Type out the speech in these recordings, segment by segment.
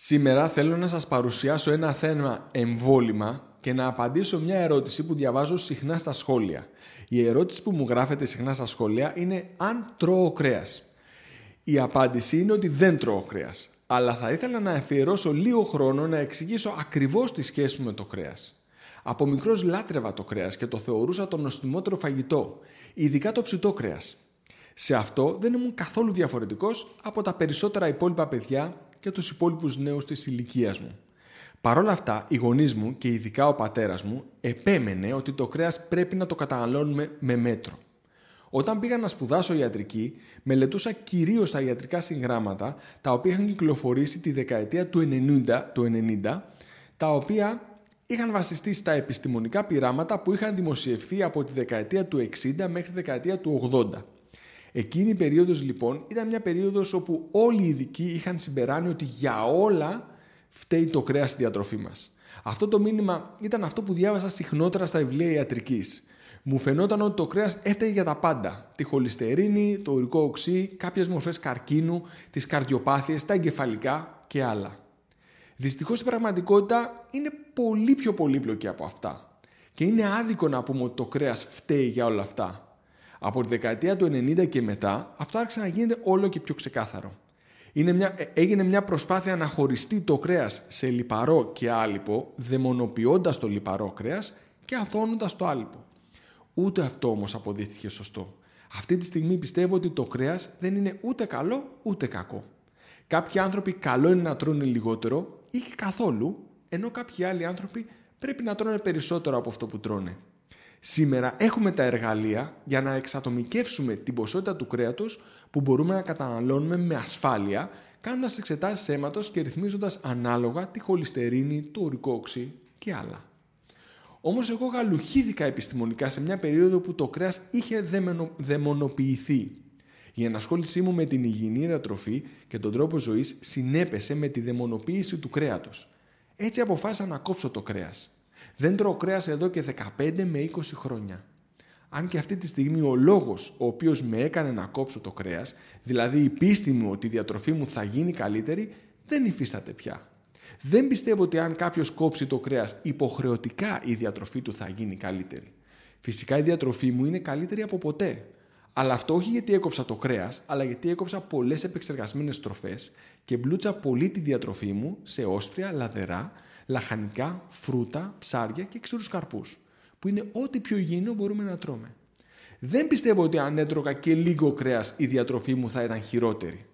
Σήμερα θέλω να σας παρουσιάσω ένα θέμα εμβόλυμα και να απαντήσω μια ερώτηση που διαβάζω συχνά στα σχόλια. Η ερώτηση που μου γράφεται συχνά στα σχόλια είναι αν τρώω κρέας. Η απάντηση είναι ότι δεν τρώω κρέας, αλλά θα ήθελα να αφιερώσω λίγο χρόνο να εξηγήσω ακριβώς τη σχέση μου με το κρέας. Από μικρός λάτρευα το κρέας και το θεωρούσα το νοστιμότερο φαγητό, ειδικά το ψητό κρέας. Σε αυτό δεν ήμουν καθόλου διαφορετικός από τα περισσότερα υπόλοιπα παιδιά και τους υπόλοιπους νέους της ηλικίας μου. Παρ' όλα αυτά, οι γονείς μου και ειδικά ο πατέρας μου επέμενε ότι το κρέας πρέπει να το καταναλώνουμε με μέτρο. Όταν πήγα να σπουδάσω ιατρική, μελετούσα κυρίως τα ιατρικά συγγράμματα τα οποία είχαν κυκλοφορήσει τη δεκαετία του 90, του 90 τα οποία είχαν βασιστεί στα επιστημονικά πειράματα που είχαν δημοσιευθεί από τη δεκαετία του 60 μέχρι τη δεκαετία του 80. Εκείνη η περίοδος λοιπόν ήταν μια περίοδος όπου όλοι οι ειδικοί είχαν συμπεράνει ότι για όλα φταίει το κρέας στη διατροφή μας. Αυτό το μήνυμα ήταν αυτό που διάβασα συχνότερα στα βιβλία ιατρικής. Μου φαινόταν ότι το κρέας έφταιγε για τα πάντα. Τη χολυστερίνη, το ουρικό οξύ, κάποιες μορφές καρκίνου, τις καρδιοπάθειες, τα εγκεφαλικά και άλλα. Δυστυχώς η πραγματικότητα είναι πολύ πιο πολύπλοκη από αυτά. Και είναι άδικο να πούμε ότι το κρέας φταίει για όλα αυτά. Από τη δεκαετία του 90 και μετά αυτό άρχισε να γίνεται όλο και πιο ξεκάθαρο. Είναι μια, ε, έγινε μια προσπάθεια να χωριστεί το κρέας σε λιπαρό και άλυπο, δαιμονοποιώντας το λιπαρό κρέας και αθώνοντας το άλυπο. Ούτε αυτό όμως αποδείχθηκε σωστό. Αυτή τη στιγμή πιστεύω ότι το κρέας δεν είναι ούτε καλό ούτε κακό. Κάποιοι άνθρωποι καλό είναι να τρώνε λιγότερο ή και καθόλου, ενώ κάποιοι άλλοι άνθρωποι πρέπει να τρώνε περισσότερο από αυτό που τρώνε. Σήμερα έχουμε τα εργαλεία για να εξατομικεύσουμε την ποσότητα του κρέατος που μπορούμε να καταναλώνουμε με ασφάλεια κάνοντας εξετάσεις αίματος και ρυθμίζοντας ανάλογα τη χολυστερίνη, το ουρικό οξύ και άλλα. Όμως εγώ γαλουχήθηκα επιστημονικά σε μια περίοδο που το κρέας είχε δαιμονοποιηθεί. Η ενασχόλησή μου με την υγιεινή διατροφή και τον τρόπο ζωής συνέπεσε με τη δαιμονοποίηση του κρέατος. Έτσι αποφάσισα να κόψω το κρέας. Δεν τρώω κρέας εδώ και 15 με 20 χρόνια. Αν και αυτή τη στιγμή ο λόγος ο οποίος με έκανε να κόψω το κρέας, δηλαδή η πίστη μου ότι η διατροφή μου θα γίνει καλύτερη, δεν υφίσταται πια. Δεν πιστεύω ότι αν κάποιος κόψει το κρέας, υποχρεωτικά η διατροφή του θα γίνει καλύτερη. Φυσικά η διατροφή μου είναι καλύτερη από ποτέ. Αλλά αυτό όχι γιατί έκοψα το κρέας, αλλά γιατί έκοψα πολλές επεξεργασμένες τροφές και μπλούτσα πολύ τη διατροφή μου σε όσπρια, λαδερά, λαχανικά, φρούτα, ψάρια και ξηρούς καρπούς, που είναι ό,τι πιο υγιεινό μπορούμε να τρώμε. Δεν πιστεύω ότι αν έτρωγα και λίγο κρέας η διατροφή μου θα ήταν χειρότερη.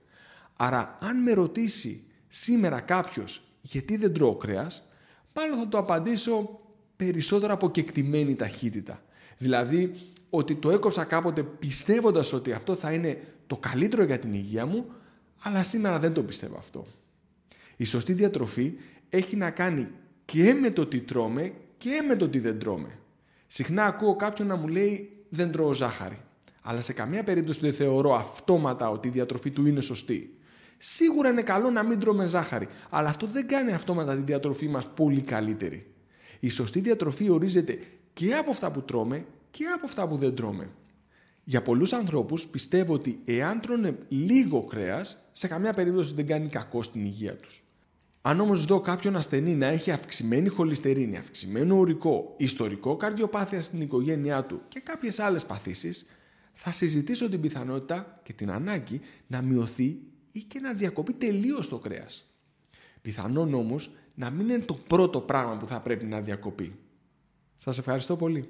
Άρα, αν με ρωτήσει σήμερα κάποιος γιατί δεν τρώω κρέας, πάλι θα το απαντήσω περισσότερο από κεκτημένη ταχύτητα. Δηλαδή, ότι το έκοψα κάποτε πιστεύοντας ότι αυτό θα είναι το καλύτερο για την υγεία μου, αλλά σήμερα δεν το πιστεύω αυτό. Η σωστή διατροφή έχει να κάνει και με το τι τρώμε και με το τι δεν τρώμε. Συχνά ακούω κάποιον να μου λέει δεν τρώω ζάχαρη. Αλλά σε καμία περίπτωση δεν θεωρώ αυτόματα ότι η διατροφή του είναι σωστή. Σίγουρα είναι καλό να μην τρώμε ζάχαρη, αλλά αυτό δεν κάνει αυτόματα τη διατροφή μας πολύ καλύτερη. Η σωστή διατροφή ορίζεται και από αυτά που τρώμε και από αυτά που δεν τρώμε. Για πολλούς ανθρώπους πιστεύω ότι εάν τρώνε λίγο κρέας, σε καμία περίπτωση δεν κάνει κακό στην υγεία τους. Αν όμως δω κάποιον ασθενή να έχει αυξημένη χολυστερίνη, αυξημένο ουρικό, ιστορικό καρδιοπάθεια στην οικογένειά του και κάποιες άλλες παθήσεις, θα συζητήσω την πιθανότητα και την ανάγκη να μειωθεί ή και να διακοπεί τελείως το κρέας. Πιθανόν όμως να μην είναι το πρώτο πράγμα που θα πρέπει να διακοπεί. Σας ευχαριστώ πολύ.